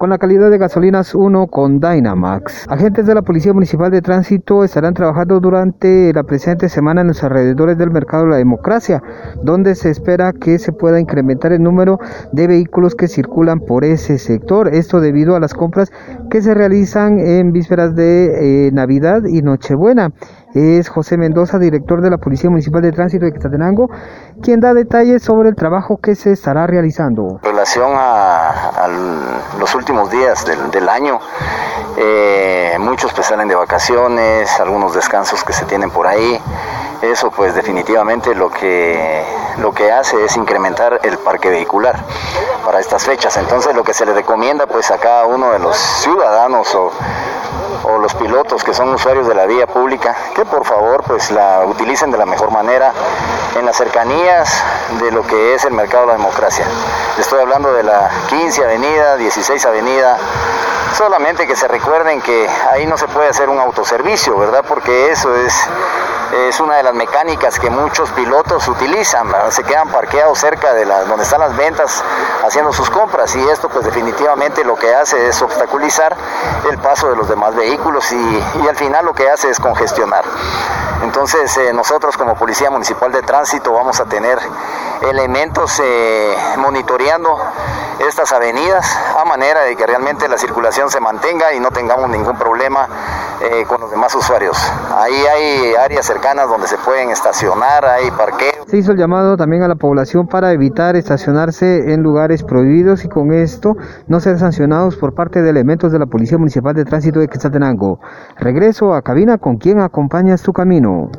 con la calidad de gasolinas 1 con Dynamax. Agentes de la Policía Municipal de Tránsito estarán trabajando durante la presente semana en los alrededores del mercado de la democracia, donde se espera que se pueda incrementar el número de vehículos que circulan por ese sector. Esto debido a las compras que se realizan en vísperas de eh, Navidad y Nochebuena es José Mendoza, director de la Policía Municipal de Tránsito de Quetzaltenango, quien da detalles sobre el trabajo que se estará realizando. En relación a, los últimos días del, año, eh, muchos pues salen de vacaciones, algunos descansos que se tienen por ahí. Eso pues definitivamente lo que, lo que hace es incrementar el parque vehicular para estas fechas. Entonces lo que se le recomienda pues a cada uno de los ciudadanos o o los pilotos que son usuarios de la vía pública, que por favor pues la utilicen de la mejor manera en las cercanías de lo que es el mercado de la democracia. Estoy hablando de la 15 Avenida, 16 Avenida, solamente que se recuerden que ahí no se puede hacer un autoservicio, ¿verdad? Porque eso es es una de las mecánicas que muchos pilotos utilizan, se quedan parqueados cerca de donde están las ventas haciendo sus compras y esto pues definitivamente lo que hace es obstaculizar el paso de los demás vehículos y, al final lo que hace es congestionar. Entonces eh, nosotros como Policía Municipal de Tránsito vamos a tener elementos eh, monitoreando estas avenidas manera de que realmente la circulación se mantenga y no tengamos ningún problema eh, con los demás usuarios. Ahí hay áreas cercanas donde se pueden estacionar, hay parqueos. Se hizo el llamado también a la población para evitar estacionarse en lugares prohibidos y con esto no ser sancionados por parte de elementos de la Policía Municipal de Tránsito de Quetzaltenango. Regreso a cabina con quien acompaña tu camino.